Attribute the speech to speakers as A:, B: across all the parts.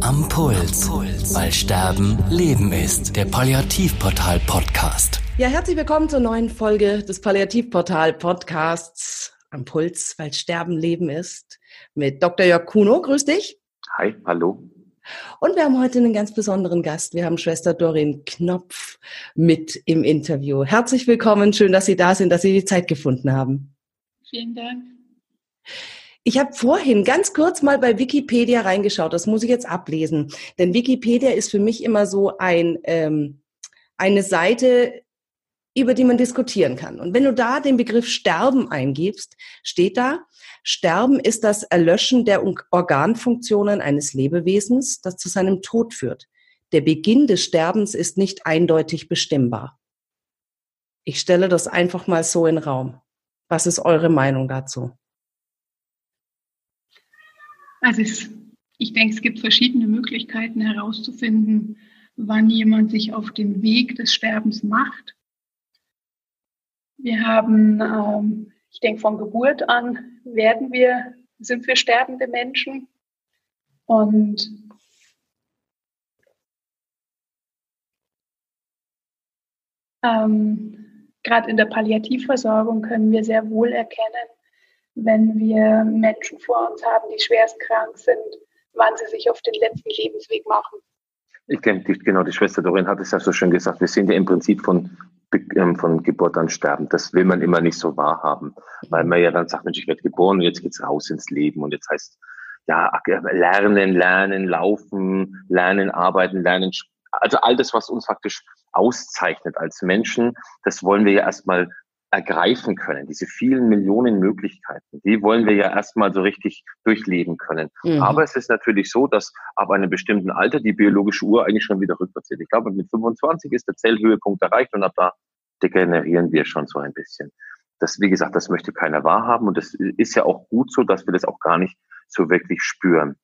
A: Am Puls. Weil Sterben Leben ist. Der Palliativportal Podcast.
B: Ja, herzlich willkommen zur neuen Folge des Palliativportal Podcasts. Am Puls, weil Sterben Leben ist. Mit Dr. Jörg Kuno. Grüß dich.
C: Hi, hallo.
B: Und wir haben heute einen ganz besonderen Gast. Wir haben Schwester Dorin Knopf mit im Interview. Herzlich willkommen. Schön, dass Sie da sind, dass Sie die Zeit gefunden haben.
D: Vielen Dank.
B: Ich habe vorhin ganz kurz mal bei Wikipedia reingeschaut. Das muss ich jetzt ablesen. Denn Wikipedia ist für mich immer so ein, ähm, eine Seite, über die man diskutieren kann. Und wenn du da den Begriff Sterben eingibst, steht da, Sterben ist das Erlöschen der Organfunktionen eines Lebewesens, das zu seinem Tod führt. Der Beginn des Sterbens ist nicht eindeutig bestimmbar. Ich stelle das einfach mal so in den Raum. Was ist eure Meinung dazu?
D: Also es, ich denke, es gibt verschiedene Möglichkeiten herauszufinden, wann jemand sich auf den Weg des Sterbens macht. Wir haben, ähm, ich denke, von Geburt an werden wir, sind wir sterbende Menschen. Und ähm, gerade in der Palliativversorgung können wir sehr wohl erkennen, wenn wir Menschen vor uns haben, die schwerst krank sind, wann sie sich auf den letzten Lebensweg machen.
C: Ich denke, genau, die Schwester Dorin hat es ja so schön gesagt. Wir sind ja im Prinzip von, ähm, von Geburt an sterben. Das will man immer nicht so wahrhaben, weil man ja dann sagt, Mensch, ich werde geboren und jetzt geht's raus ins Leben und jetzt heißt, ja, lernen, lernen, laufen, lernen, arbeiten, lernen, also all das, was uns faktisch auszeichnet als Menschen, das wollen wir ja erstmal ergreifen können, diese vielen Millionen Möglichkeiten, die wollen wir ja erstmal so richtig durchleben können. Mhm. Aber es ist natürlich so, dass ab einem bestimmten Alter die biologische Uhr eigentlich schon wieder rückwärts geht. Ich glaube, mit 25 ist der Zellhöhepunkt erreicht und ab da degenerieren wir schon so ein bisschen. Das, wie gesagt, das möchte keiner wahrhaben und das ist ja auch gut so, dass wir das auch gar nicht so wirklich spüren.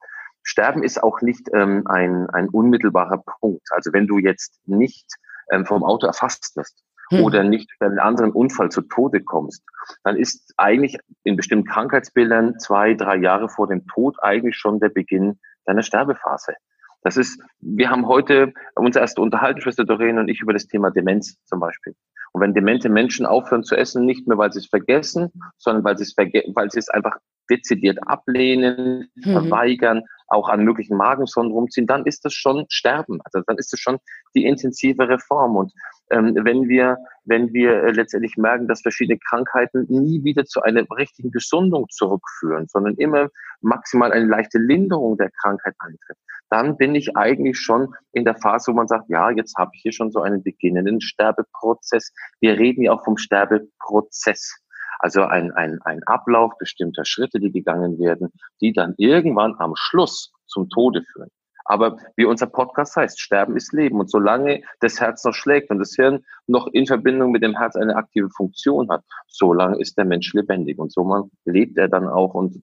C: Sterben ist auch nicht ähm, ein, ein unmittelbarer Punkt. Also wenn du jetzt nicht ähm, vom Auto erfasst wirst, hm. oder nicht bei einem anderen Unfall zu Tode kommst, dann ist eigentlich in bestimmten Krankheitsbildern zwei, drei Jahre vor dem Tod eigentlich schon der Beginn deiner Sterbephase. Das ist, wir haben heute uns erst unterhalten, Schwester Doreen und ich, über das Thema Demenz zum Beispiel. Und wenn demente Menschen aufhören zu essen, nicht mehr, weil sie es vergessen, sondern weil sie es, verge weil sie es einfach dezidiert ablehnen, mhm. verweigern, auch an möglichen Magensonden rumziehen, dann ist das schon Sterben. Also dann ist das schon die intensivere Form. Und ähm, wenn wir, wenn wir äh, letztendlich merken, dass verschiedene Krankheiten nie wieder zu einer richtigen Gesundung zurückführen, sondern immer maximal eine leichte Linderung der Krankheit eintritt, dann bin ich eigentlich schon in der Phase, wo man sagt, ja, jetzt habe ich hier schon so einen beginnenden Sterbeprozess. Wir reden ja auch vom Sterbeprozess. Also ein, ein, ein Ablauf bestimmter Schritte, die gegangen werden, die dann irgendwann am Schluss zum Tode führen. Aber wie unser Podcast heißt, Sterben ist Leben. Und solange das Herz noch schlägt und das Hirn noch in Verbindung mit dem Herz eine aktive Funktion hat, solange ist der Mensch lebendig. Und so lebt er dann auch und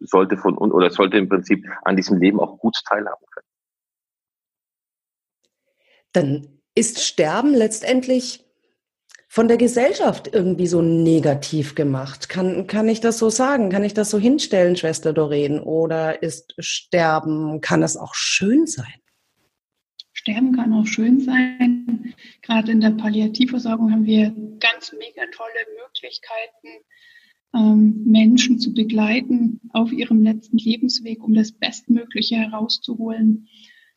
C: sollte von oder sollte im Prinzip an diesem Leben auch gut teilhaben können.
B: Dann ist Sterben letztendlich von der Gesellschaft irgendwie so negativ gemacht. Kann, kann ich das so sagen? Kann ich das so hinstellen, Schwester Doreen? Oder ist Sterben, kann es auch schön sein?
D: Sterben kann auch schön sein. Gerade in der Palliativversorgung haben wir ganz mega tolle Möglichkeiten, ähm, Menschen zu begleiten auf ihrem letzten Lebensweg, um das Bestmögliche herauszuholen.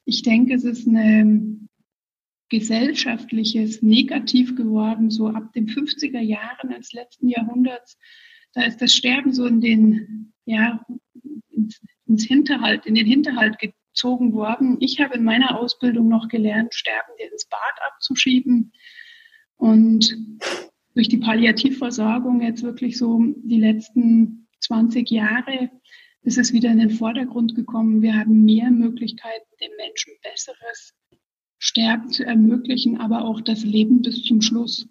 D: Ich denke, es ist eine gesellschaftliches negativ geworden, so ab den 50er Jahren des letzten Jahrhunderts. Da ist das Sterben so in den, ja, ins, ins Hinterhalt, in den Hinterhalt gezogen worden. Ich habe in meiner Ausbildung noch gelernt, Sterben ins Bad abzuschieben. Und durch die Palliativversorgung jetzt wirklich so die letzten 20 Jahre ist es wieder in den Vordergrund gekommen. Wir haben mehr Möglichkeiten, den Menschen Besseres Sterben zu ermöglichen, aber auch das Leben bis zum Schluss.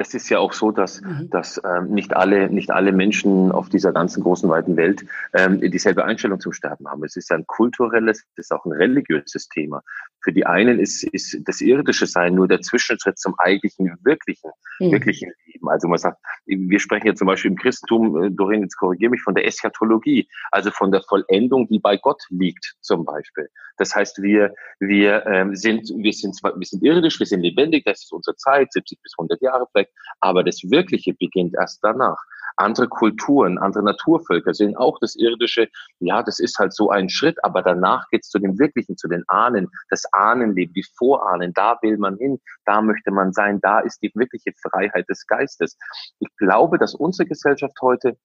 C: Es ist ja auch so, dass, mhm. dass ähm, nicht, alle, nicht alle Menschen auf dieser ganzen großen, weiten Welt ähm, dieselbe Einstellung zum Sterben haben. Es ist ein kulturelles, es ist auch ein religiöses Thema. Für die einen ist, ist das irdische Sein nur der Zwischenschritt zum eigentlichen, wirklichen, mhm. wirklichen Leben. Also man sagt, wir sprechen ja zum Beispiel im Christentum, äh, Doreen, jetzt korrigiere mich, von der Eschatologie, also von der Vollendung, die bei Gott liegt, zum Beispiel. Das heißt, wir, wir ähm, sind, wir sind, wir sind irdisch, wir sind lebendig, das ist unsere Zeit, 70 bis 100 Jahre vielleicht, aber das Wirkliche beginnt erst danach. Andere Kulturen, andere Naturvölker sehen auch das Irdische, ja, das ist halt so ein Schritt, aber danach geht's zu dem Wirklichen, zu den Ahnen, das Ahnenleben, die Vorahnen, da will man hin, da möchte man sein, da ist die wirkliche Freiheit des Geistes. Ich glaube, dass unsere Gesellschaft heute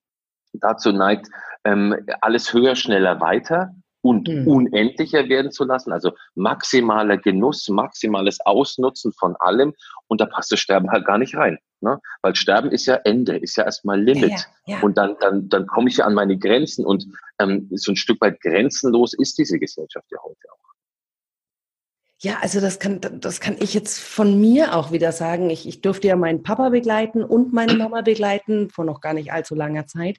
C: dazu neigt, ähm, alles höher, schneller, weiter und mhm. unendlicher werden zu lassen. Also maximaler Genuss, maximales Ausnutzen von allem. Und da passt das Sterben halt gar nicht rein. Ne? Weil Sterben ist ja Ende, ist ja erstmal Limit. Ja, ja. Und dann, dann, dann komme ich ja an meine Grenzen. Und ähm, so ein Stück weit grenzenlos ist diese Gesellschaft ja heute auch.
B: Ja, also das kann, das kann ich jetzt von mir auch wieder sagen. Ich, ich durfte ja meinen Papa begleiten und meine Mama begleiten vor noch gar nicht allzu langer Zeit.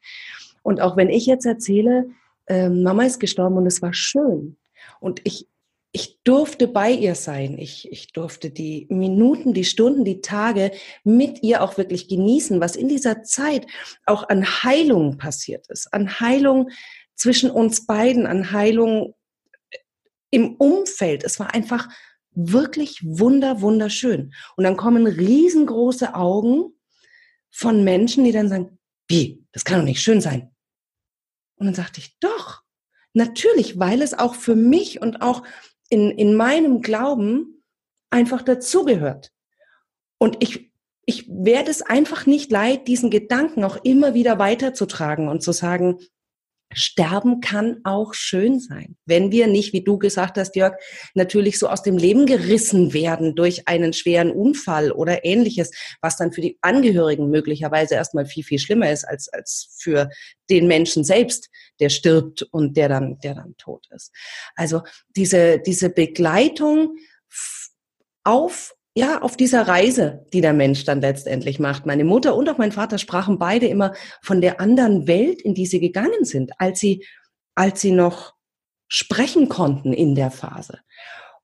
B: Und auch wenn ich jetzt erzähle, äh, Mama ist gestorben und es war schön. Und ich, ich durfte bei ihr sein. Ich, ich durfte die Minuten, die Stunden, die Tage mit ihr auch wirklich genießen, was in dieser Zeit auch an Heilung passiert ist. An Heilung zwischen uns beiden, an Heilung im Umfeld. Es war einfach wirklich wunder, wunderschön. Und dann kommen riesengroße Augen von Menschen, die dann sagen, wie, das kann doch nicht schön sein. Und dann sagte ich, doch, natürlich, weil es auch für mich und auch in, in meinem Glauben einfach dazugehört. Und ich, ich werde es einfach nicht leid, diesen Gedanken auch immer wieder weiterzutragen und zu sagen, Sterben kann auch schön sein, wenn wir nicht, wie du gesagt hast, Jörg, natürlich so aus dem Leben gerissen werden durch einen schweren Unfall oder ähnliches, was dann für die Angehörigen möglicherweise erstmal viel, viel schlimmer ist als, als für den Menschen selbst, der stirbt und der dann, der dann tot ist. Also diese, diese Begleitung auf ja, auf dieser Reise, die der Mensch dann letztendlich macht. Meine Mutter und auch mein Vater sprachen beide immer von der anderen Welt, in die sie gegangen sind, als sie, als sie noch sprechen konnten in der Phase.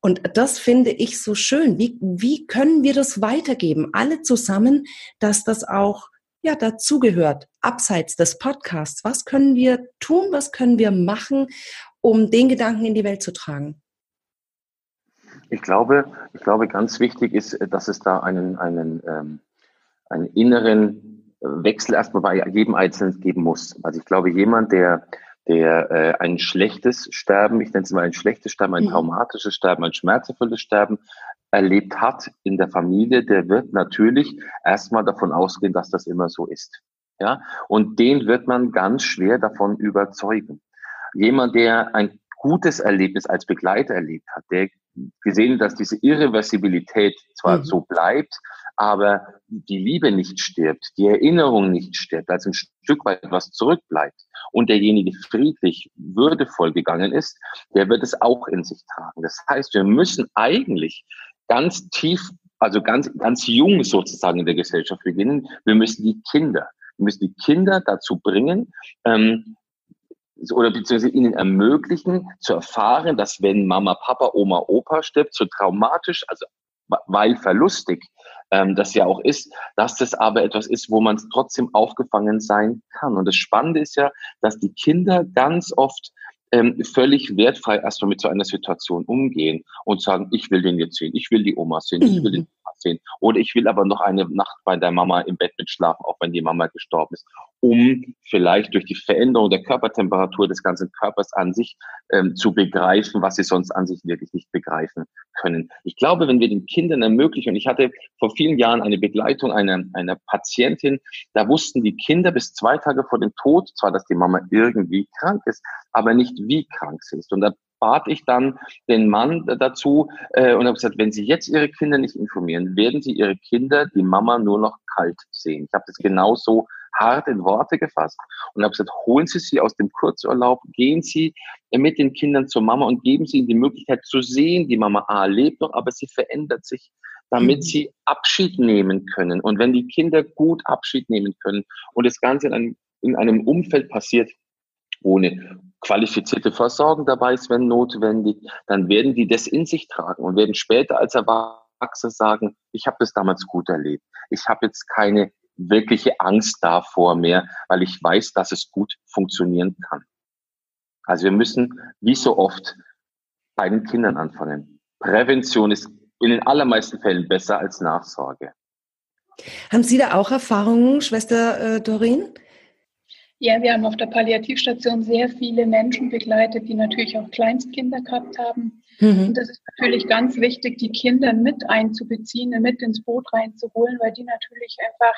B: Und das finde ich so schön. Wie, wie können wir das weitergeben? Alle zusammen, dass das auch ja, dazugehört, abseits des Podcasts. Was können wir tun? Was können wir machen, um den Gedanken in die Welt zu tragen?
C: Ich glaube, ich glaube, ganz wichtig ist, dass es da einen, einen, ähm, einen inneren Wechsel erstmal bei jedem Einzelnen geben muss. Also ich glaube, jemand, der, der äh, ein schlechtes Sterben, ich nenne es mal ein schlechtes Sterben, ein mhm. traumatisches Sterben, ein schmerzerfülltes Sterben erlebt hat in der Familie, der wird natürlich erstmal davon ausgehen, dass das immer so ist. Ja, und den wird man ganz schwer davon überzeugen. Jemand, der ein gutes Erlebnis als Begleiter erlebt hat, der gesehen, dass diese Irreversibilität zwar mhm. so bleibt, aber die Liebe nicht stirbt, die Erinnerung nicht stirbt, also ein Stück weit was zurückbleibt und derjenige friedlich, würdevoll gegangen ist, der wird es auch in sich tragen. Das heißt, wir müssen eigentlich ganz tief, also ganz, ganz jung sozusagen in der Gesellschaft beginnen. Wir müssen die Kinder, wir müssen die Kinder dazu bringen, ähm, oder beziehungsweise ihnen ermöglichen zu erfahren, dass wenn Mama, Papa, Oma, Opa stirbt, so traumatisch, also weil verlustig ähm, das ja auch ist, dass das aber etwas ist, wo man trotzdem aufgefangen sein kann. Und das Spannende ist ja, dass die Kinder ganz oft ähm, völlig wertfrei erstmal mit so einer Situation umgehen und sagen, ich will den jetzt sehen, ich will die Oma sehen, ich will den Papa sehen. Oder ich will aber noch eine Nacht bei der Mama im Bett mitschlafen, auch wenn die Mama gestorben ist, um vielleicht durch die Veränderung der Körpertemperatur des ganzen Körpers an sich ähm, zu begreifen, was sie sonst an sich wirklich nicht begreifen können. Ich glaube, wenn wir den Kindern ermöglichen, und ich hatte vor vielen Jahren eine Begleitung einer, einer Patientin, da wussten die Kinder bis zwei Tage vor dem Tod zwar, dass die Mama irgendwie krank ist, aber nicht wie krank sie ist. Und da bat ich dann den Mann dazu äh, und habe gesagt, wenn Sie jetzt Ihre Kinder nicht informieren, werden Sie Ihre Kinder die Mama nur noch kalt sehen. Ich habe das genauso hart in Worte gefasst und habe gesagt, holen Sie sie aus dem Kurzurlaub, gehen Sie mit den Kindern zur Mama und geben Sie ihnen die Möglichkeit zu sehen, die Mama A lebt noch, aber sie verändert sich damit mhm. sie Abschied nehmen können. Und wenn die Kinder gut Abschied nehmen können und das Ganze in einem, in einem Umfeld passiert, ohne qualifizierte Versorgung dabei ist, wenn notwendig, dann werden die das in sich tragen und werden später als Erwachsene sagen, ich habe das damals gut erlebt. Ich habe jetzt keine wirkliche Angst davor mehr, weil ich weiß, dass es gut funktionieren kann. Also wir müssen, wie so oft, bei den Kindern anfangen. Prävention ist in den allermeisten Fällen besser als Nachsorge.
B: Haben Sie da auch Erfahrungen, Schwester äh, Dorin?
D: Ja, wir haben auf der Palliativstation sehr viele Menschen begleitet, die natürlich auch Kleinstkinder gehabt haben. Mhm. Und das ist natürlich ganz wichtig, die Kinder mit einzubeziehen, mit ins Boot reinzuholen, weil die natürlich einfach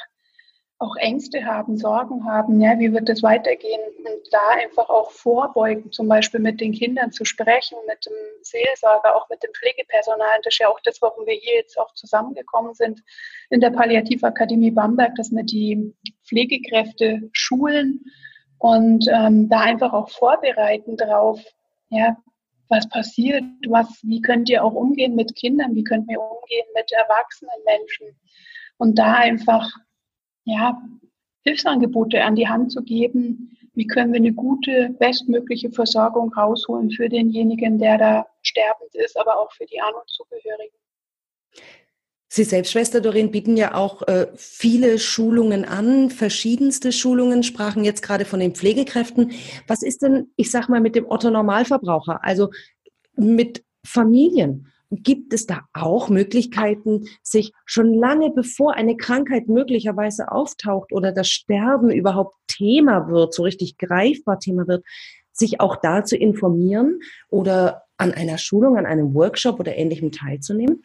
D: auch Ängste haben, Sorgen haben, ja, wie wird das weitergehen und da einfach auch vorbeugen, zum Beispiel mit den Kindern zu sprechen, mit dem Seelsorger, auch mit dem Pflegepersonal. Das ist ja auch das, warum wir hier jetzt auch zusammengekommen sind in der Palliativakademie Bamberg, dass wir die Pflegekräfte schulen und ähm, da einfach auch vorbereiten drauf, ja, was passiert, was, wie könnt ihr auch umgehen mit Kindern, wie könnt ihr umgehen mit erwachsenen Menschen und da einfach ja, Hilfsangebote an die Hand zu geben. Wie können wir eine gute, bestmögliche Versorgung rausholen für denjenigen, der da sterbend ist, aber auch für die An- und Zugehörigen.
B: Sie selbst, Schwester Doreen, bieten ja auch äh, viele Schulungen an, verschiedenste Schulungen, sprachen jetzt gerade von den Pflegekräften. Was ist denn, ich sag mal, mit dem Otto Normalverbraucher, also mit Familien? Gibt es da auch Möglichkeiten, sich schon lange bevor eine Krankheit möglicherweise auftaucht oder das Sterben überhaupt Thema wird, so richtig greifbar Thema wird, sich auch da zu informieren oder an einer Schulung, an einem Workshop oder ähnlichem teilzunehmen?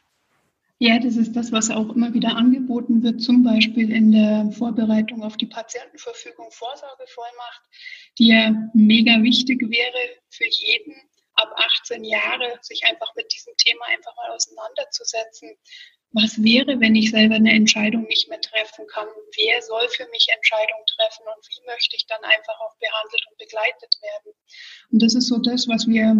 D: Ja, das ist das, was auch immer wieder angeboten wird, zum Beispiel in der Vorbereitung auf die Patientenverfügung Vorsorgevollmacht, die ja mega wichtig wäre für jeden, ab 18 Jahre sich einfach mit diesem Thema einfach mal auseinanderzusetzen. Was wäre, wenn ich selber eine Entscheidung nicht mehr treffen kann? Wer soll für mich Entscheidungen treffen und wie möchte ich dann einfach auch behandelt und begleitet werden? Und das ist so das, was wir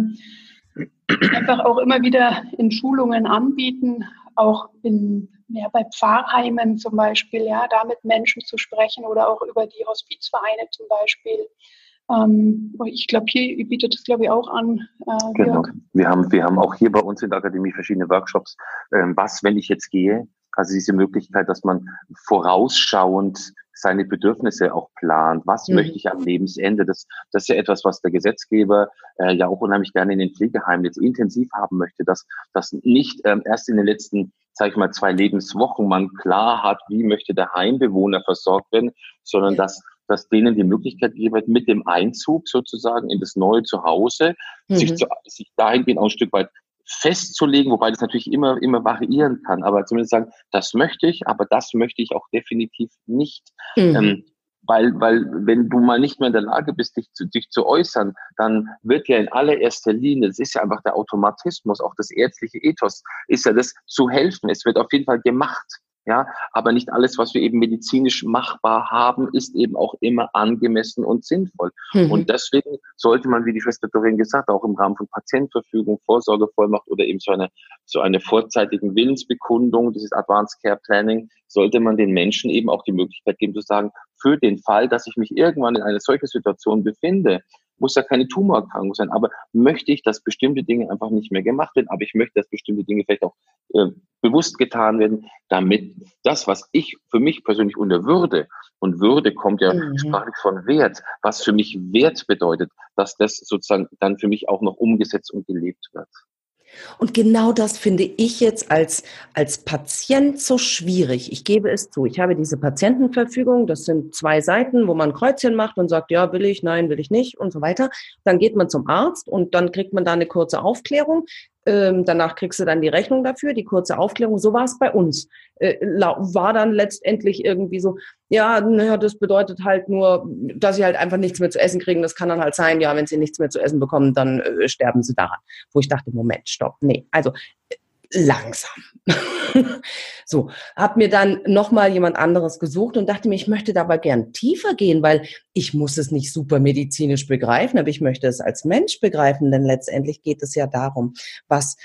D: einfach auch immer wieder in Schulungen anbieten, auch in, ja, bei Pfarrheimen zum Beispiel, ja, da mit Menschen zu sprechen oder auch über die Hospizvereine zum Beispiel. Ähm, ich glaube, hier bietet es, glaube ich, auch an.
C: Äh, genau. Wir haben, wir haben auch hier bei uns in der Akademie verschiedene Workshops. Ähm, was, wenn ich jetzt gehe? Also diese Möglichkeit, dass man vorausschauend seine Bedürfnisse auch plant. Was mhm. möchte ich am Lebensende? Das, das ist ja etwas, was der Gesetzgeber äh, ja auch unheimlich gerne in den Pflegeheimen jetzt intensiv haben möchte, dass das nicht ähm, erst in den letzten, sage ich mal, zwei Lebenswochen man klar hat, wie möchte der Heimbewohner versorgt werden, sondern ja. dass dass denen die Möglichkeit gegeben wird, mit dem Einzug sozusagen in das neue Zuhause, mhm. sich, zu, sich dahingehend auch ein Stück weit festzulegen, wobei das natürlich immer, immer variieren kann, aber zumindest sagen, das möchte ich, aber das möchte ich auch definitiv nicht. Mhm. Ähm, weil, weil wenn du mal nicht mehr in der Lage bist, dich zu, dich zu äußern, dann wird ja in allererster Linie, das ist ja einfach der Automatismus, auch das ärztliche Ethos, ist ja das zu helfen. Es wird auf jeden Fall gemacht. Ja, aber nicht alles, was wir eben medizinisch machbar haben, ist eben auch immer angemessen und sinnvoll. Mhm. Und deswegen sollte man, wie die Schwester Doreen gesagt, auch im Rahmen von Patientenverfügung, Vorsorgevollmacht oder eben so eine, so eine vorzeitigen Willensbekundung, dieses Advanced Care Planning, sollte man den Menschen eben auch die Möglichkeit geben zu sagen, für den Fall, dass ich mich irgendwann in einer solchen Situation befinde, muss ja keine Tumorerkrankung sein, aber möchte ich, dass bestimmte Dinge einfach nicht mehr gemacht werden, aber ich möchte, dass bestimmte Dinge vielleicht auch äh, bewusst getan werden, damit das, was ich für mich persönlich unter Würde, und Würde kommt ja mhm. sprachlich von Wert, was für mich Wert bedeutet, dass das sozusagen dann für mich auch noch umgesetzt und gelebt wird.
B: Und genau das finde ich jetzt als, als Patient so schwierig. Ich gebe es zu. Ich habe diese Patientenverfügung. Das sind zwei Seiten, wo man ein Kreuzchen macht und sagt, ja, will ich, nein, will ich nicht und so weiter. Dann geht man zum Arzt und dann kriegt man da eine kurze Aufklärung. Ähm, danach kriegst du dann die Rechnung dafür, die kurze Aufklärung. So war es bei uns. Äh, war dann letztendlich irgendwie so, ja, naja, das bedeutet halt nur, dass sie halt einfach nichts mehr zu essen kriegen. Das kann dann halt sein, ja, wenn sie nichts mehr zu essen bekommen, dann äh, sterben sie daran. Wo ich dachte, Moment, stopp, nee. Also langsam. so, habe mir dann nochmal jemand anderes gesucht und dachte mir, ich möchte dabei gern tiefer gehen, weil ich muss es nicht super medizinisch begreifen, aber ich möchte es als Mensch begreifen, denn letztendlich geht es ja darum, was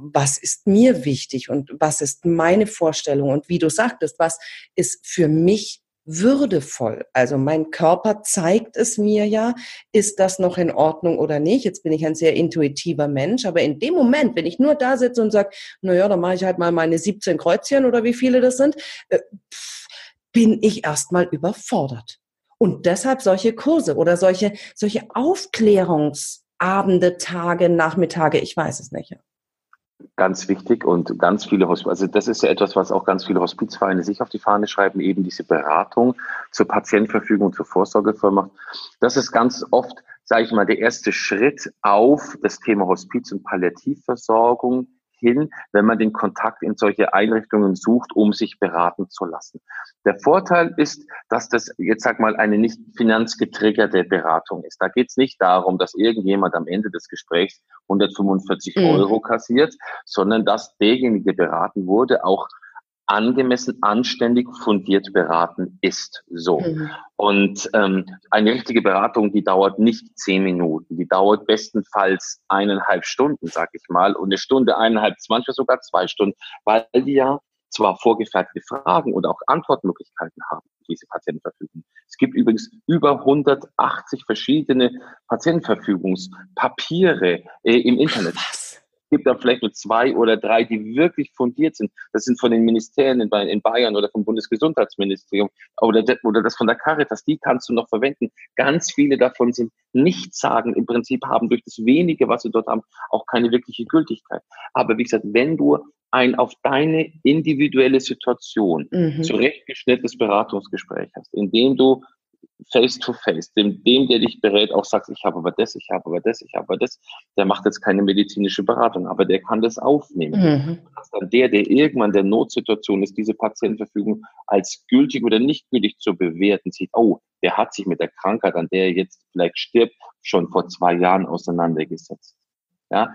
B: was ist mir wichtig und was ist meine Vorstellung und wie du sagtest, was ist für mich würdevoll. Also mein Körper zeigt es mir ja, ist das noch in Ordnung oder nicht. Jetzt bin ich ein sehr intuitiver Mensch, aber in dem Moment, wenn ich nur da sitze und sage, naja, dann mache ich halt mal meine 17 Kreuzchen oder wie viele das sind, äh, bin ich erstmal überfordert. Und deshalb solche Kurse oder solche, solche Aufklärungsabende, Tage, Nachmittage, ich weiß es nicht.
C: Ganz wichtig und ganz viele Hospiz, also das ist ja etwas, was auch ganz viele Hospizvereine sich auf die Fahne schreiben, eben diese Beratung zur Patientenverfügung, zur Vorsorgevollmacht. Das ist ganz oft, sage ich mal, der erste Schritt auf das Thema Hospiz und Palliativversorgung hin, wenn man den Kontakt in solche Einrichtungen sucht, um sich beraten zu lassen. Der Vorteil ist, dass das jetzt sag mal eine nicht finanzgetriggerte Beratung ist. Da geht es nicht darum, dass irgendjemand am Ende des Gesprächs 145 mhm. Euro kassiert, sondern dass derjenige beraten wurde, auch angemessen, anständig, fundiert beraten ist. So. Mhm. Und ähm, eine richtige Beratung, die dauert nicht zehn Minuten, die dauert bestenfalls eineinhalb Stunden, sag ich mal, und eine Stunde, eineinhalb, manchmal sogar zwei Stunden, weil die ja zwar vorgefertigte Fragen und auch Antwortmöglichkeiten haben, diese Patientenverfügung. Es gibt übrigens über 180 verschiedene Patientenverfügungspapiere äh, im Internet. Was? Gibt da vielleicht nur zwei oder drei, die wirklich fundiert sind. Das sind von den Ministerien in Bayern oder vom Bundesgesundheitsministerium oder, oder das von der Caritas. Die kannst du noch verwenden. Ganz viele davon sind nichts sagen. Im Prinzip haben durch das wenige, was sie dort haben, auch keine wirkliche Gültigkeit. Aber wie gesagt, wenn du ein auf deine individuelle Situation mhm. zurechtgeschnittenes Beratungsgespräch hast, in dem du face to face, dem, dem, der dich berät, auch sagt, ich habe aber das, ich habe aber das, ich habe aber das, der macht jetzt keine medizinische Beratung, aber der kann das aufnehmen. Mhm. Dass dann der, der irgendwann der Notsituation ist, diese Patientenverfügung als gültig oder nicht gültig zu bewerten, sieht, oh, der hat sich mit der Krankheit, an der er jetzt vielleicht stirbt, schon vor zwei Jahren auseinandergesetzt. Ja,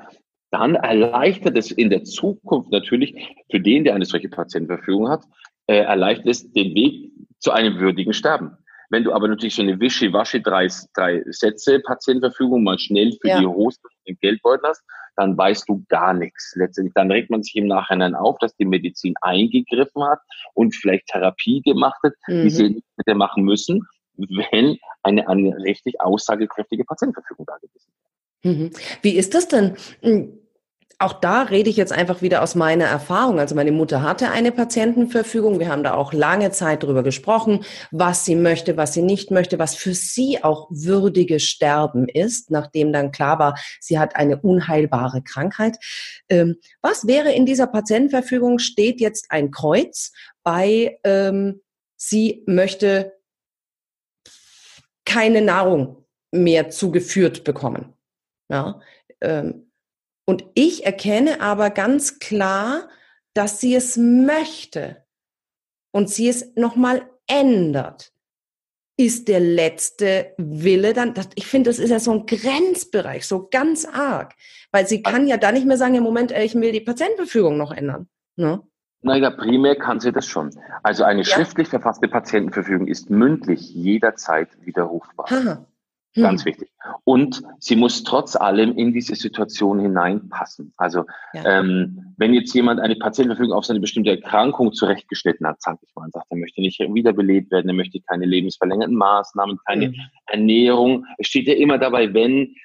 C: dann erleichtert es in der Zukunft natürlich für den, der eine solche Patientenverfügung hat, äh, erleichtert es den Weg zu einem würdigen Sterben. Wenn du aber natürlich so eine Wischi-Waschi drei, drei Sätze Patientenverfügung mal schnell für ja. die Hose im Geldbeutel hast, dann weißt du gar nichts. Letztendlich, dann regt man sich im Nachhinein auf, dass die Medizin eingegriffen hat und vielleicht Therapie gemacht hat, mhm. die sie nicht hätte machen müssen, wenn eine, eine richtig aussagekräftige Patientenverfügung da gewesen
B: wäre. Mhm. Wie ist das denn? Auch da rede ich jetzt einfach wieder aus meiner Erfahrung. Also meine Mutter hatte eine Patientenverfügung. Wir haben da auch lange Zeit drüber gesprochen, was sie möchte, was sie nicht möchte, was für sie auch würdiges Sterben ist, nachdem dann klar war, sie hat eine unheilbare Krankheit. Ähm, was wäre in dieser Patientenverfügung? Steht jetzt ein Kreuz bei, ähm, sie möchte keine Nahrung mehr zugeführt bekommen. Ja, ähm, und ich erkenne aber ganz klar, dass sie es möchte und sie es nochmal ändert. Ist der letzte Wille dann, ich finde, das ist ja so ein Grenzbereich, so ganz arg. Weil sie kann ja da nicht mehr sagen, im Moment, ich will die Patientenverfügung noch ändern. Ne?
C: Naja, primär kann sie das schon. Also eine ja. schriftlich verfasste Patientenverfügung ist mündlich jederzeit widerrufbar. Aha. Ganz hm. wichtig. Und sie muss trotz allem in diese Situation hineinpassen. Also ja. ähm, wenn jetzt jemand eine Patientenverfügung auf seine bestimmte Erkrankung zurechtgeschnitten hat, sag ich mal, und sagt, er möchte nicht wiederbelebt werden, er möchte keine lebensverlängernden Maßnahmen, keine mhm. Ernährung, es steht ja immer dabei, wenn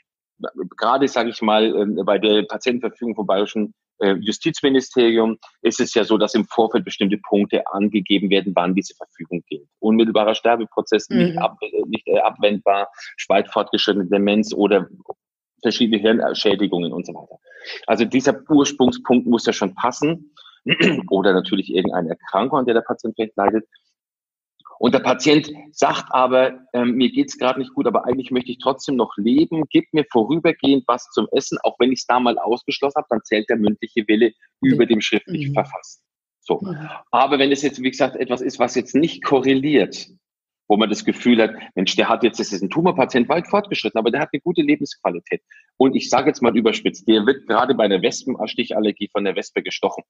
C: gerade, sage ich mal, ähm, bei der Patientenverfügung vom Bayerischen äh, Justizministerium ist es ja so, dass im Vorfeld bestimmte Punkte angegeben werden, wann diese Verfügung gilt. Unmittelbarer Sterbeprozess, mhm. nicht, ab, äh, nicht äh, abwendbar, weit fortgeschrittene Demenz oder verschiedene Hirnschädigungen und so weiter. Also dieser Ursprungspunkt muss ja schon passen oder natürlich irgendeine Erkrankung, an der der Patient vielleicht leidet. Und der Patient sagt aber, ähm, mir geht's gerade nicht gut, aber eigentlich möchte ich trotzdem noch leben, gib mir vorübergehend was zum Essen, auch wenn ich es da mal ausgeschlossen habe, dann zählt der mündliche Wille über dem schriftlichen mhm. Verfassen. So. Mhm. Aber wenn es jetzt, wie gesagt, etwas ist, was jetzt nicht korreliert, wo man das Gefühl hat, Mensch, der hat jetzt, das ist ein Tumorpatient weit fortgeschritten, aber der hat eine gute Lebensqualität. Und ich sage jetzt mal überspitzt, der wird gerade bei der Wespenstichallergie von der Wespe gestochen.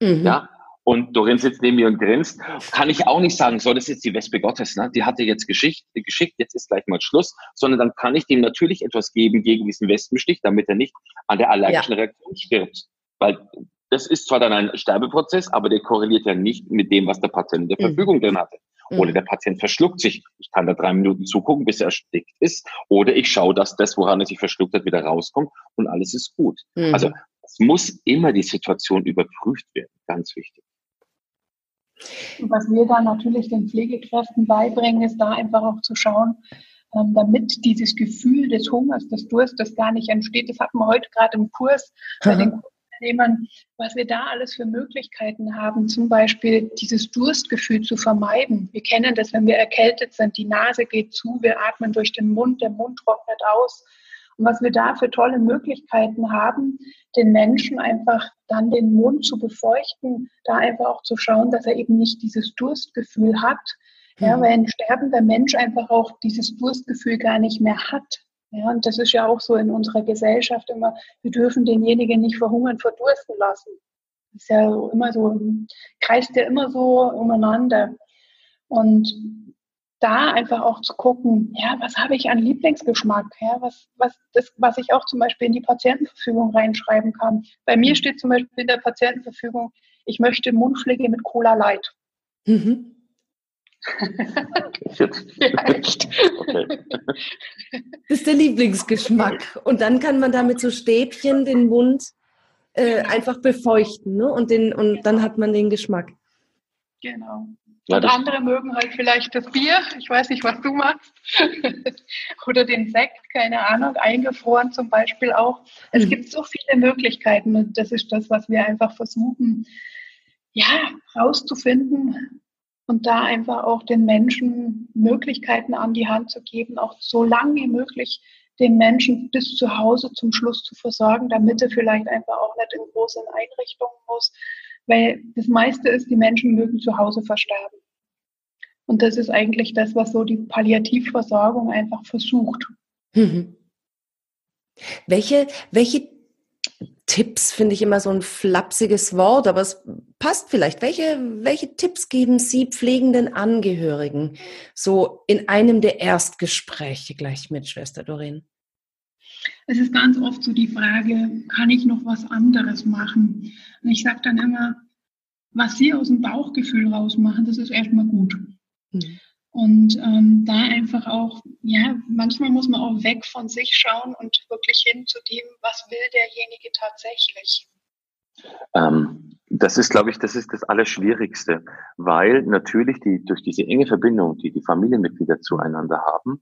C: Mhm. Ja, und Dorin sitzt neben mir und grinst, kann ich auch nicht sagen, so, das ist jetzt die Wespe Gottes, ne? die hat dir jetzt geschickt, geschickt, jetzt ist gleich mal Schluss, sondern dann kann ich dem natürlich etwas geben gegen diesen Wespenstich, damit er nicht an der allergischen ja. Reaktion stirbt. Weil das ist zwar dann ein Sterbeprozess, aber der korreliert ja nicht mit dem, was der Patient in der mhm. Verfügung drin hatte. Oder mhm. der Patient verschluckt sich. Ich kann da drei Minuten zugucken, bis er erstickt ist. Oder ich schaue, dass das, woran er sich verschluckt hat, wieder rauskommt und alles ist gut. Mhm. Also es muss immer die Situation überprüft werden. Ganz wichtig.
D: Was wir da natürlich den Pflegekräften beibringen, ist da einfach auch zu schauen, ähm, damit dieses Gefühl des Hungers, des Durstes gar nicht entsteht. Das hatten wir heute gerade im Kurs bei den Kursteilnehmern, was wir da alles für Möglichkeiten haben, zum Beispiel dieses Durstgefühl zu vermeiden. Wir kennen das, wenn wir erkältet sind, die Nase geht zu, wir atmen durch den Mund, der Mund trocknet aus. Und was wir da für tolle Möglichkeiten haben, den Menschen einfach dann den Mund zu befeuchten, da einfach auch zu schauen, dass er eben nicht dieses Durstgefühl hat. Ja, mhm. weil ein sterbender Mensch einfach auch dieses Durstgefühl gar nicht mehr hat. Ja, und das ist ja auch so in unserer Gesellschaft immer, wir dürfen denjenigen nicht verhungern, verdursten lassen. Das ist ja immer so, kreist ja immer so umeinander. Und da einfach auch zu gucken, ja, was habe ich an Lieblingsgeschmack, ja, was, was, das, was ich auch zum Beispiel in die Patientenverfügung reinschreiben kann. Bei mir steht zum Beispiel in der Patientenverfügung, ich möchte Mundpflege mit Cola Light. Mhm.
B: ja, echt. Okay. Das ist der Lieblingsgeschmack. Und dann kann man damit so Stäbchen den Mund äh, einfach befeuchten, ne? Und, den, und dann hat man den Geschmack.
D: Genau. Ja, und andere mögen halt vielleicht das Bier, ich weiß nicht, was du machst, oder den Sekt, keine Ahnung, eingefroren zum Beispiel auch. Es mhm. gibt so viele Möglichkeiten und das ist das, was wir einfach versuchen, ja, rauszufinden und da einfach auch den Menschen Möglichkeiten an die Hand zu geben, auch so lange wie möglich den Menschen bis zu Hause zum Schluss zu versorgen, damit er vielleicht einfach auch nicht in großen Einrichtungen muss, weil das meiste ist, die Menschen mögen zu Hause versterben. Und das ist eigentlich das, was so die Palliativversorgung einfach versucht. Mhm.
B: Welche, welche Tipps finde ich immer so ein flapsiges Wort, aber es passt vielleicht. Welche, welche Tipps geben Sie pflegenden Angehörigen so in einem der Erstgespräche gleich mit Schwester Doreen?
D: Es ist ganz oft so die Frage, kann ich noch was anderes machen? Und ich sage dann immer, was Sie aus dem Bauchgefühl rausmachen, das ist erstmal gut. Mhm. Und ähm, da einfach auch, ja, manchmal muss man auch weg von sich schauen und wirklich hin zu dem, was will derjenige tatsächlich.
C: Ähm, das ist, glaube ich, das ist das Allerschwierigste, weil natürlich die, durch diese enge Verbindung, die die Familienmitglieder zueinander haben,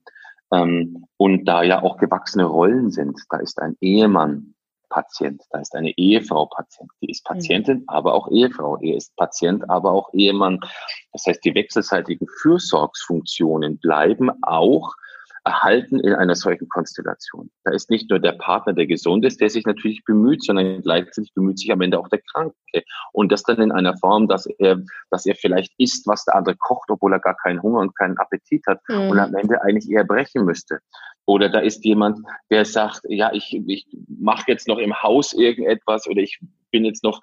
C: ähm, und da ja auch gewachsene Rollen sind, da ist ein Ehemann Patient, da ist eine Ehefrau Patient. Die ist Patientin, mhm. aber auch Ehefrau. Er ist Patient, aber auch Ehemann. Das heißt, die wechselseitigen Fürsorgsfunktionen bleiben auch erhalten in einer solchen Konstellation. Da ist nicht nur der Partner, der gesund ist, der sich natürlich bemüht, sondern gleichzeitig bemüht sich am Ende auch der Kranke. Und das dann in einer Form, dass er, dass er vielleicht isst, was der andere kocht, obwohl er gar keinen Hunger und keinen Appetit hat mhm. und am Ende eigentlich eher brechen müsste. Oder da ist jemand, der sagt, ja, ich, ich mache jetzt noch im Haus irgendetwas oder ich bin jetzt noch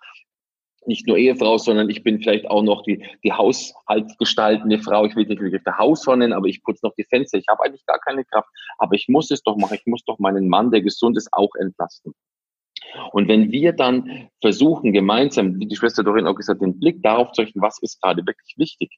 C: nicht nur Ehefrau, sondern ich bin vielleicht auch noch die, die haushaltsgestaltende Frau. Ich will nicht wirklich der Hausfrau nennen, aber ich putze noch die Fenster. Ich habe eigentlich gar keine Kraft, aber ich muss es doch machen. Ich muss doch meinen Mann, der gesund ist, auch entlasten. Und wenn wir dann versuchen, gemeinsam, wie die Schwester Dorin auch gesagt, den Blick darauf zu richten, was ist gerade wirklich wichtig,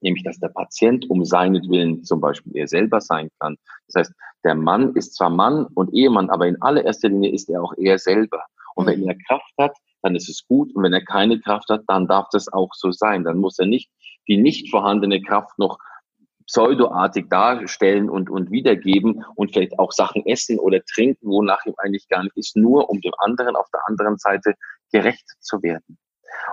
C: nämlich dass der Patient um seinetwillen zum Beispiel er selber sein kann. Das heißt, der Mann ist zwar Mann und Ehemann, aber in allererster Linie ist er auch er selber. Und wenn mhm. er Kraft hat, dann ist es gut. Und wenn er keine Kraft hat, dann darf das auch so sein. Dann muss er nicht die nicht vorhandene Kraft noch pseudoartig darstellen und, und wiedergeben und vielleicht auch Sachen essen oder trinken, wonach ihm eigentlich gar nicht ist, nur um dem anderen auf der anderen Seite gerecht zu werden.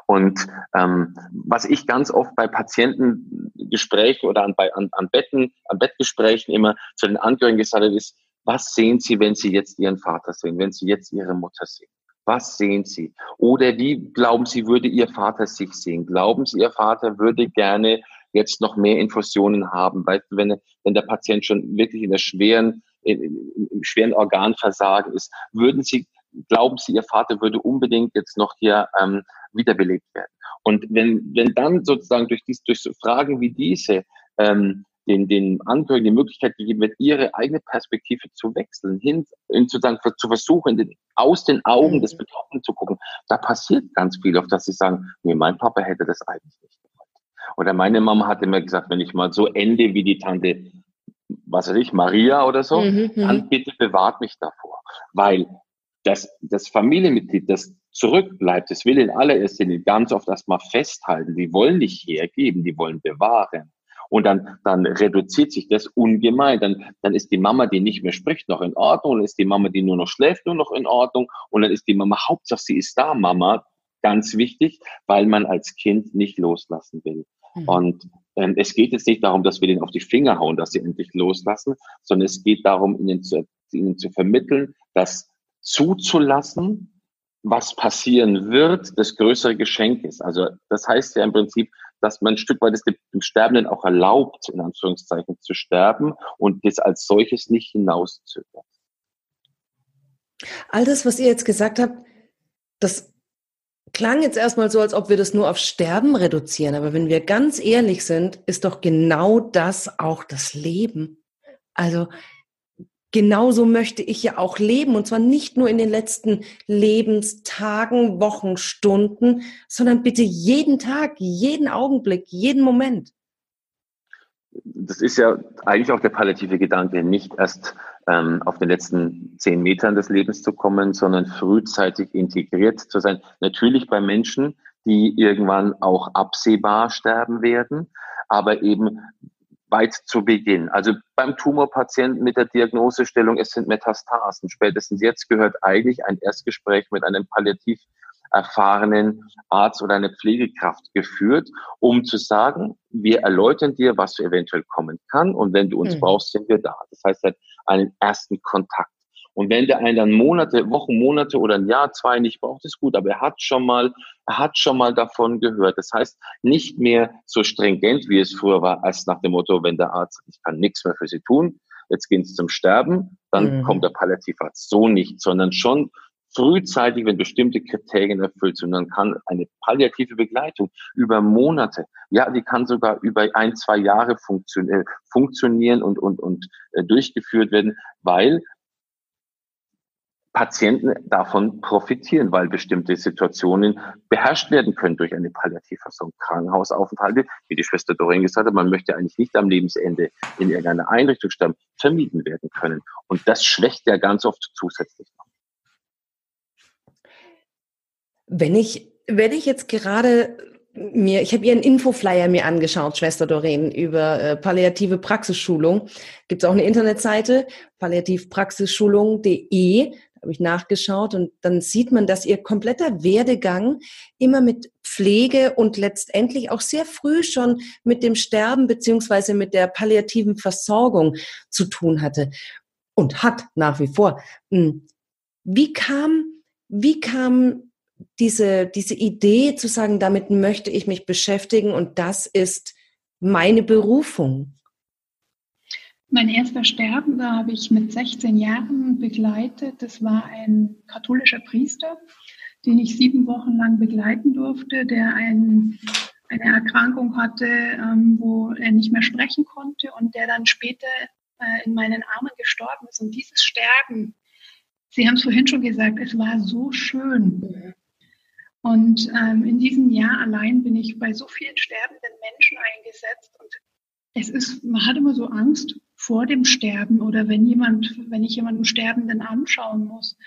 C: Und ähm, was ich ganz oft bei Patientengesprächen oder an, bei, an, an Betten, an Bettgesprächen immer zu den Angehörigen gesagt habe, ist, was sehen Sie, wenn Sie jetzt Ihren Vater sehen, wenn Sie jetzt Ihre Mutter sehen? Was sehen Sie? Oder wie glauben Sie, würde Ihr Vater sich sehen? Glauben Sie, Ihr Vater würde gerne jetzt noch mehr Infusionen haben? Weil wenn, wenn der Patient schon wirklich in der schweren, im schweren Organversagen ist, würden Sie, glauben Sie, Ihr Vater würde unbedingt jetzt noch hier ähm, wiederbelebt werden? Und wenn, wenn dann sozusagen durch, dies, durch so Fragen wie diese ähm, den, den Angehörigen die Möglichkeit gegeben wird, ihre eigene Perspektive zu wechseln, hin, in sozusagen zu versuchen, den, aus den Augen des mhm. Betroffenen zu gucken. Da passiert ganz viel, auf das sie sagen, nee, mein Papa hätte das eigentlich nicht gemacht. Oder meine Mama hat immer gesagt, wenn ich mal so ende wie die Tante, was weiß ich, Maria oder so, mhm, mhm. dann bitte bewahrt mich davor. Weil das, das Familienmitglied, das zurückbleibt, das will in allererster Linie ganz oft erstmal festhalten. Die wollen nicht hergeben, die wollen bewahren. Und dann, dann reduziert sich das ungemein. Dann, dann ist die Mama, die nicht mehr spricht, noch in Ordnung. Dann ist die Mama, die nur noch schläft, nur noch in Ordnung. Und dann ist die Mama, Hauptsache sie ist da, Mama. Ganz wichtig, weil man als Kind nicht loslassen will. Mhm. Und ähm, es geht jetzt nicht darum, dass wir denen auf die Finger hauen, dass sie endlich loslassen, sondern es geht darum, ihnen zu, ihnen zu vermitteln, dass zuzulassen, was passieren wird, das größere Geschenk ist. Also das heißt ja im Prinzip, dass man ein Stück weit es dem Sterbenden auch erlaubt, in Anführungszeichen, zu sterben und das als solches nicht hinauszögert.
B: All das, was ihr jetzt gesagt habt, das klang jetzt erstmal so, als ob wir das nur auf Sterben reduzieren. Aber wenn wir ganz ehrlich sind, ist doch genau das auch das Leben. Also genauso möchte ich ja auch leben. Und zwar nicht nur in den letzten Lebenstagen, Wochen, Stunden, sondern bitte jeden Tag, jeden Augenblick, jeden Moment.
C: Das ist ja eigentlich auch der palliative Gedanke, nicht erst ähm, auf den letzten zehn Metern des Lebens zu kommen, sondern frühzeitig integriert zu sein. Natürlich bei Menschen, die irgendwann auch absehbar sterben werden, aber eben weit zu Beginn. Also beim Tumorpatienten mit der Diagnosestellung, es sind Metastasen. Spätestens jetzt gehört eigentlich ein Erstgespräch mit einem palliativ erfahrenen Arzt oder einer Pflegekraft geführt, um zu sagen, wir erläutern dir, was eventuell kommen kann und wenn du uns mhm. brauchst, sind wir da. Das heißt, einen ersten Kontakt. Und wenn der einen dann Monate, Wochen, Monate oder ein Jahr, zwei nicht braucht, ist gut. Aber er hat schon mal, er hat schon mal davon gehört. Das heißt, nicht mehr so stringent, wie es früher war, als nach dem Motto, wenn der Arzt, ich kann nichts mehr für Sie tun, jetzt gehen Sie zum Sterben, dann mhm. kommt der Palliativarzt. So nicht, sondern schon frühzeitig, wenn bestimmte Kriterien erfüllt sind, dann kann eine palliative Begleitung über Monate, ja, die kann sogar über ein, zwei Jahre äh, funktionieren und, und, und äh, durchgeführt werden, weil Patienten davon profitieren, weil bestimmte Situationen beherrscht werden können durch eine Palliativversorgung. Krankenhausaufenthalte, wie die Schwester Doreen gesagt hat, man möchte eigentlich nicht am Lebensende in irgendeiner Einrichtung sterben, vermieden werden können. Und das schwächt ja ganz oft zusätzlich noch.
B: Wenn ich, wenn ich jetzt gerade mir, ich habe Ihren Infoflyer mir angeschaut, Schwester Doreen, über äh, palliative Praxisschulung. Gibt es auch eine Internetseite, palliativpraxisschulung.de habe ich nachgeschaut und dann sieht man, dass ihr kompletter Werdegang immer mit Pflege und letztendlich auch sehr früh schon mit dem Sterben beziehungsweise mit der palliativen Versorgung zu tun hatte und hat nach wie vor. Hm. Wie kam, wie kam diese, diese Idee zu sagen, damit möchte ich mich beschäftigen und das ist meine Berufung?
D: Mein erster Sterbender habe ich mit 16 Jahren begleitet. Das war ein katholischer Priester, den ich sieben Wochen lang begleiten durfte, der ein, eine Erkrankung hatte, ähm, wo er nicht mehr sprechen konnte und der dann später äh, in meinen Armen gestorben ist. Und dieses Sterben, Sie haben es vorhin schon gesagt, es war so schön. Und ähm, in diesem Jahr allein bin ich bei so vielen sterbenden Menschen eingesetzt und es ist, man hat immer so Angst, vor dem Sterben oder wenn jemand, wenn ich jemanden Sterbenden anschauen muss.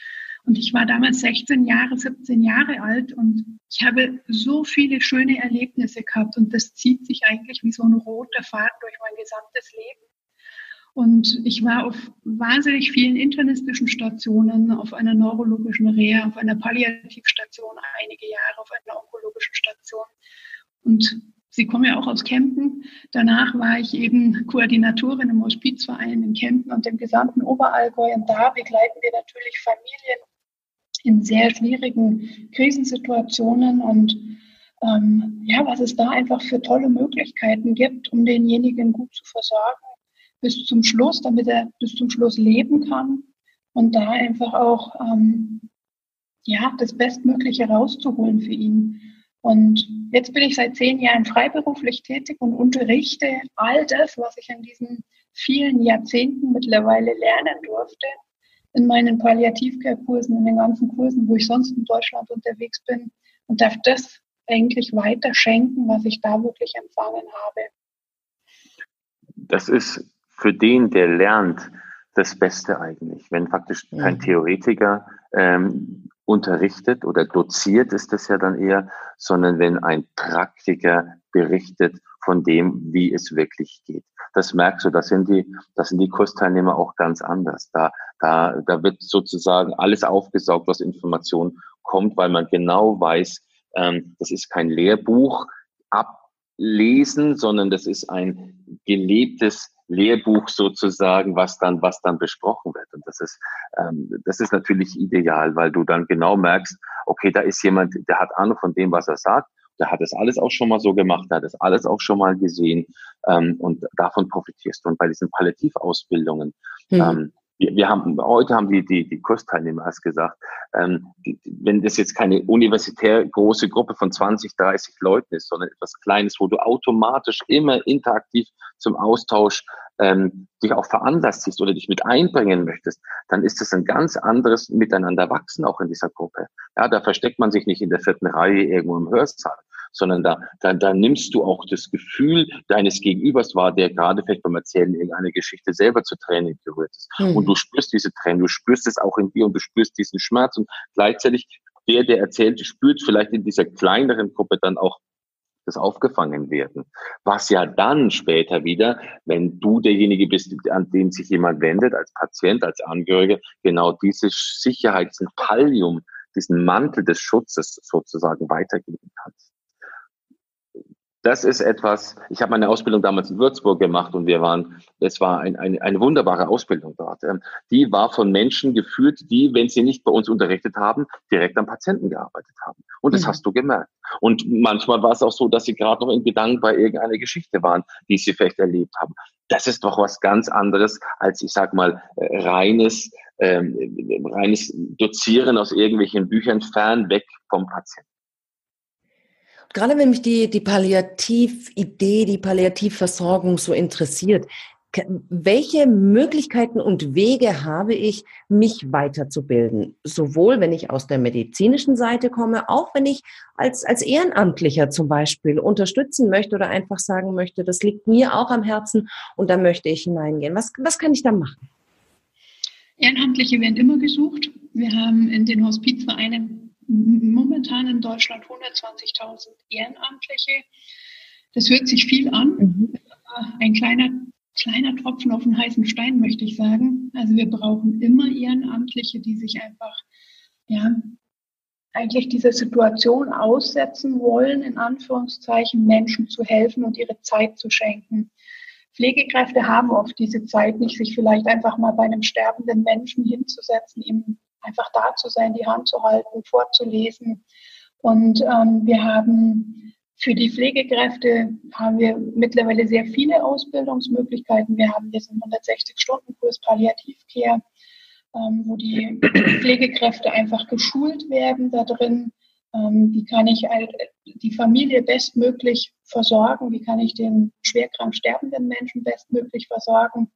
D: Und ich war damals 16 Jahre, 17 Jahre alt und ich habe so viele schöne Erlebnisse gehabt und das zieht sich eigentlich wie so ein roter Faden durch mein gesamtes Leben. Und ich war auf wahnsinnig vielen internistischen Stationen, auf einer neurologischen Reha, auf einer Palliativstation einige Jahre, auf einer onkologischen Station. Und Sie kommen ja auch aus Kempten. Danach war ich eben Koordinatorin im Hospizverein in Kempten und dem gesamten Oberallgäu. Und da begleiten wir natürlich Familien in sehr schwierigen Krisensituationen und ähm, ja, was es da einfach für tolle Möglichkeiten gibt, um denjenigen gut zu versorgen bis zum Schluss, damit er bis zum Schluss leben kann und da einfach auch ähm, ja das Bestmögliche rauszuholen für ihn. Und jetzt bin ich seit zehn Jahren freiberuflich tätig und unterrichte all das, was ich in diesen vielen Jahrzehnten mittlerweile lernen durfte, in meinen Palliativcare-Kursen, in den ganzen Kursen, wo ich sonst in Deutschland unterwegs bin und darf das eigentlich weiter schenken, was ich da wirklich empfangen habe.
C: Das ist für den, der lernt, das Beste eigentlich. Wenn faktisch kein mhm. Theoretiker ähm, unterrichtet oder doziert, ist das ja dann eher, sondern wenn ein Praktiker berichtet von dem, wie es wirklich geht. Das merkst du, das sind die, das sind die Kursteilnehmer auch ganz anders. Da, da, da wird sozusagen alles aufgesaugt, was Information kommt, weil man genau weiß, ähm, das ist kein Lehrbuch ablesen, sondern das ist ein gelebtes Lehrbuch sozusagen, was dann, was dann besprochen wird. Und das ist, ähm, das ist natürlich ideal, weil du dann genau merkst, okay, da ist jemand, der hat Ahnung von dem, was er sagt. Der hat das alles auch schon mal so gemacht, der hat das alles auch schon mal gesehen ähm, und davon profitierst du. Und bei diesen Palliativausbildungen, mhm. ähm, wir, wir haben, heute haben die, die, die Kursteilnehmer erst gesagt, ähm, die, wenn das jetzt keine universitär große Gruppe von 20, 30 Leuten ist, sondern etwas Kleines, wo du automatisch immer interaktiv zum Austausch ähm, dich auch veranlasst siehst oder dich mit einbringen möchtest, dann ist das ein ganz anderes Miteinander wachsen auch in dieser Gruppe. Ja, da versteckt man sich nicht in der vierten Reihe irgendwo im Hörsaal, sondern da, da, da nimmst du auch das Gefühl deines Gegenübers wahr, der gerade vielleicht beim Erzählen irgendeine Geschichte selber zu Tränen gerührt ist. Mhm. Und du spürst diese Tränen, du spürst es auch in dir und du spürst diesen Schmerz und gleichzeitig der, der erzählt, spürt vielleicht in dieser kleineren Gruppe dann auch das aufgefangen werden. Was ja dann später wieder, wenn du derjenige bist, an den sich jemand wendet, als Patient, als Angehörige, genau diese Sicherheit, diesen Pallium, diesen Mantel des Schutzes sozusagen weitergeben kannst das ist etwas, ich habe meine Ausbildung damals in Würzburg gemacht und wir waren, das war ein, ein, eine wunderbare Ausbildung dort. Ähm, die war von Menschen geführt, die, wenn sie nicht bei uns unterrichtet haben, direkt am Patienten gearbeitet haben. Und das mhm. hast du gemerkt. Und manchmal war es auch so, dass sie gerade noch in Gedanken bei irgendeiner Geschichte waren, die sie vielleicht erlebt haben. Das ist doch was ganz anderes als, ich sag mal, äh, reines, ähm, reines Dozieren aus irgendwelchen Büchern fern weg vom Patienten.
B: Gerade wenn mich die, die Palliatividee, die Palliativversorgung so interessiert, welche Möglichkeiten und Wege habe ich, mich weiterzubilden? Sowohl wenn ich aus der medizinischen Seite komme, auch wenn ich als, als Ehrenamtlicher zum Beispiel unterstützen möchte oder einfach sagen möchte, das liegt mir auch am Herzen und da möchte ich hineingehen. Was, was kann ich da machen?
D: Ehrenamtliche werden immer gesucht. Wir haben in den Hospizvereinen momentan in Deutschland 120.000 Ehrenamtliche. Das hört sich viel an. Mhm. Ein kleiner, kleiner Tropfen auf den heißen Stein, möchte ich sagen. Also wir brauchen immer Ehrenamtliche, die sich einfach, ja, eigentlich dieser Situation aussetzen wollen, in Anführungszeichen Menschen zu helfen und ihre Zeit zu schenken. Pflegekräfte haben oft diese Zeit nicht, sich vielleicht einfach mal bei einem sterbenden Menschen hinzusetzen, ihm einfach da zu sein, die Hand zu halten, vorzulesen. Und ähm, wir haben für die Pflegekräfte haben wir mittlerweile sehr viele Ausbildungsmöglichkeiten. Wir haben diesen 160-Stunden-Kurs Palliativcare, ähm, wo die Pflegekräfte einfach geschult werden da drin. Ähm, wie kann ich die Familie bestmöglich versorgen? Wie kann ich den schwerkrank sterbenden Menschen bestmöglich versorgen?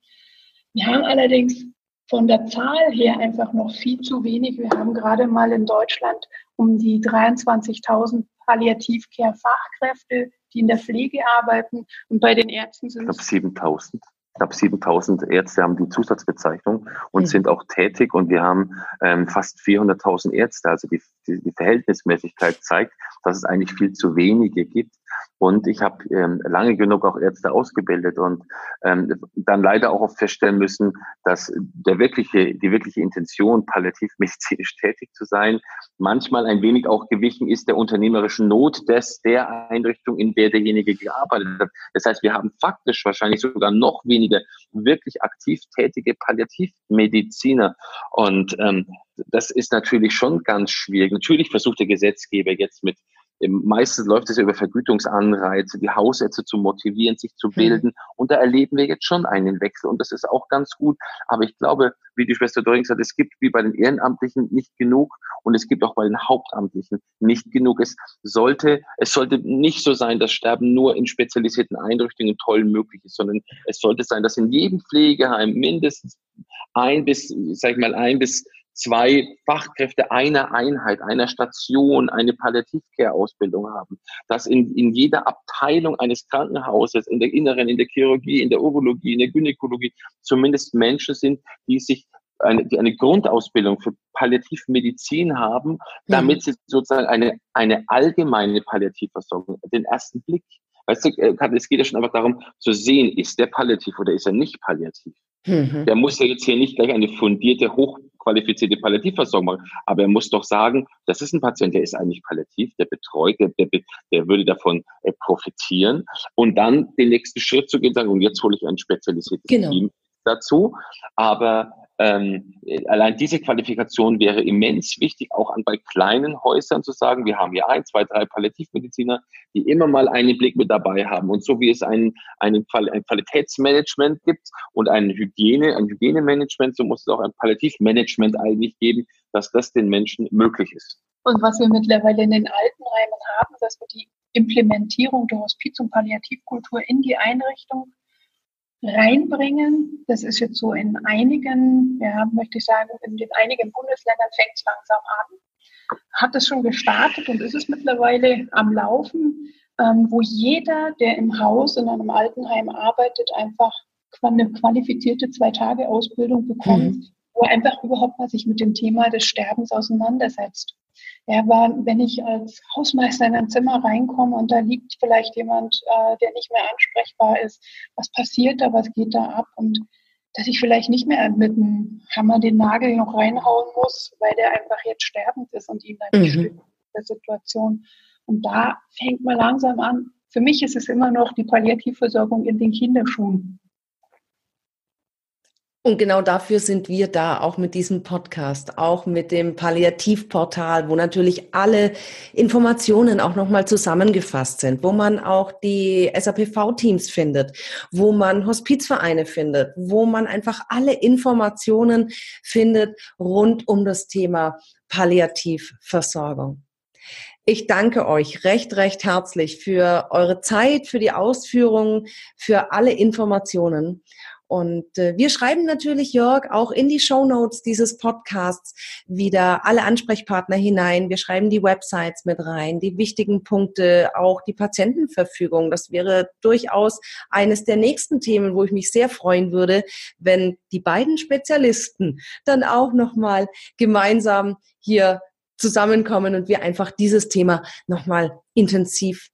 D: Wir haben allerdings von der Zahl her einfach noch viel zu wenig. Wir haben gerade mal in Deutschland um die 23.000 Palliativcare-Fachkräfte, die in der Pflege arbeiten. Und bei den Ärzten sind
C: es. Ich glaube 7.000. Ich glaube, 7000 Ärzte haben die Zusatzbezeichnung und mhm. sind auch tätig und wir haben ähm, fast 400.000 Ärzte. Also die, die, die Verhältnismäßigkeit zeigt, dass es eigentlich viel zu wenige gibt. Und ich habe ähm, lange genug auch Ärzte ausgebildet und ähm, dann leider auch oft feststellen müssen, dass der wirkliche, die wirkliche Intention, palliativmedizinisch tätig zu sein, manchmal ein wenig auch gewichen ist der unternehmerischen Not des der Einrichtung, in der derjenige gearbeitet hat. Das heißt, wir haben faktisch wahrscheinlich sogar noch weniger wirklich aktiv tätige Palliativmediziner. Und ähm, das ist natürlich schon ganz schwierig. Natürlich versucht der Gesetzgeber jetzt mit Meistens läuft es ja über Vergütungsanreize, die Hausärzte zu motivieren, sich zu mhm. bilden. Mhm. Und da erleben wir jetzt schon einen Wechsel. Und das ist auch ganz gut. Aber ich glaube, wie die Schwester Döring sagt, es gibt wie bei den Ehrenamtlichen nicht genug und es gibt auch bei den Hauptamtlichen nicht genug. Es sollte, es sollte nicht so sein, dass Sterben nur in spezialisierten Einrichtungen toll möglich ist, sondern es sollte sein, dass in jedem Pflegeheim mindestens ein bis, sag ich mal, ein bis zwei Fachkräfte einer Einheit, einer Station eine Palliativcare-Ausbildung haben, dass in, in jeder Abteilung eines Krankenhauses, in der Inneren, in der Chirurgie, in der Urologie, in der Gynäkologie zumindest Menschen sind, die sich eine, die eine Grundausbildung für Palliativmedizin haben, damit mhm. sie sozusagen eine, eine allgemeine Palliativversorgung, den ersten Blick Weißt du, äh, es geht ja schon einfach darum zu sehen, ist der palliativ oder ist er nicht palliativ. Mhm. Der muss ja jetzt hier nicht gleich eine fundierte, hochqualifizierte Palliativversorgung machen, aber er muss doch sagen, das ist ein Patient, der ist eigentlich palliativ, der betreut, der, der, der würde davon äh, profitieren und dann den nächsten Schritt zu gehen, sagen, und jetzt hole ich ein spezialisiertes genau. Team dazu. Aber ähm, allein diese Qualifikation wäre immens wichtig, auch an bei kleinen Häusern zu sagen, wir haben hier ein, zwei, drei Palliativmediziner, die immer mal einen Blick mit dabei haben. Und so wie es ein, ein, ein Qualitätsmanagement gibt und ein Hygiene, ein Hygienemanagement, so muss es auch ein Palliativmanagement eigentlich geben, dass das den Menschen möglich ist.
D: Und was wir mittlerweile in den Altenheimen haben, dass wir die Implementierung der Hospiz- und Palliativkultur in die Einrichtung reinbringen. Das ist jetzt so in einigen, ja, möchte ich sagen, in den einigen Bundesländern fängt es langsam an. Hat es schon gestartet und ist es mittlerweile am Laufen, ähm, wo jeder, der im Haus in einem Altenheim arbeitet, einfach eine qualifizierte Zwei-Tage-Ausbildung bekommt, mhm. wo er einfach überhaupt mal sich mit dem Thema des Sterbens auseinandersetzt. Ja, wenn ich als Hausmeister in ein Zimmer reinkomme und da liegt vielleicht jemand, äh, der nicht mehr ansprechbar ist, was passiert da, was geht da ab und dass ich vielleicht nicht mehr mit dem Hammer den Nagel noch reinhauen muss, weil der einfach jetzt sterbend ist und ihm dann nicht mhm. der Situation. Und da fängt man langsam an. Für mich ist es immer noch die Palliativversorgung in den Kinderschuhen.
B: Und genau dafür sind wir da, auch mit diesem Podcast, auch mit dem Palliativportal, wo natürlich alle Informationen auch nochmal zusammengefasst sind, wo man auch die SAPV-Teams findet, wo man Hospizvereine findet, wo man einfach alle Informationen findet rund um das Thema Palliativversorgung. Ich danke euch recht, recht herzlich für eure Zeit, für die Ausführungen, für alle Informationen. Und äh, wir schreiben natürlich, Jörg, auch in die Show Notes dieses Podcasts wieder alle Ansprechpartner hinein. Wir schreiben die Websites mit rein, die wichtigen Punkte, auch die Patientenverfügung. Das wäre durchaus eines der nächsten Themen, wo ich mich sehr freuen würde, wenn die beiden Spezialisten dann auch nochmal gemeinsam hier zusammenkommen und wir einfach dieses Thema nochmal intensiv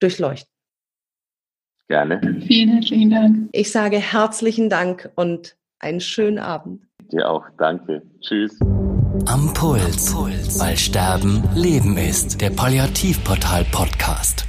B: durchleuchten.
C: Gerne.
D: Vielen herzlichen Dank.
B: Ich sage herzlichen Dank und einen schönen Abend.
C: Dir auch. Danke. Tschüss.
A: Am Puls, Am Puls. weil Sterben Leben ist. Der Palliativportal Podcast.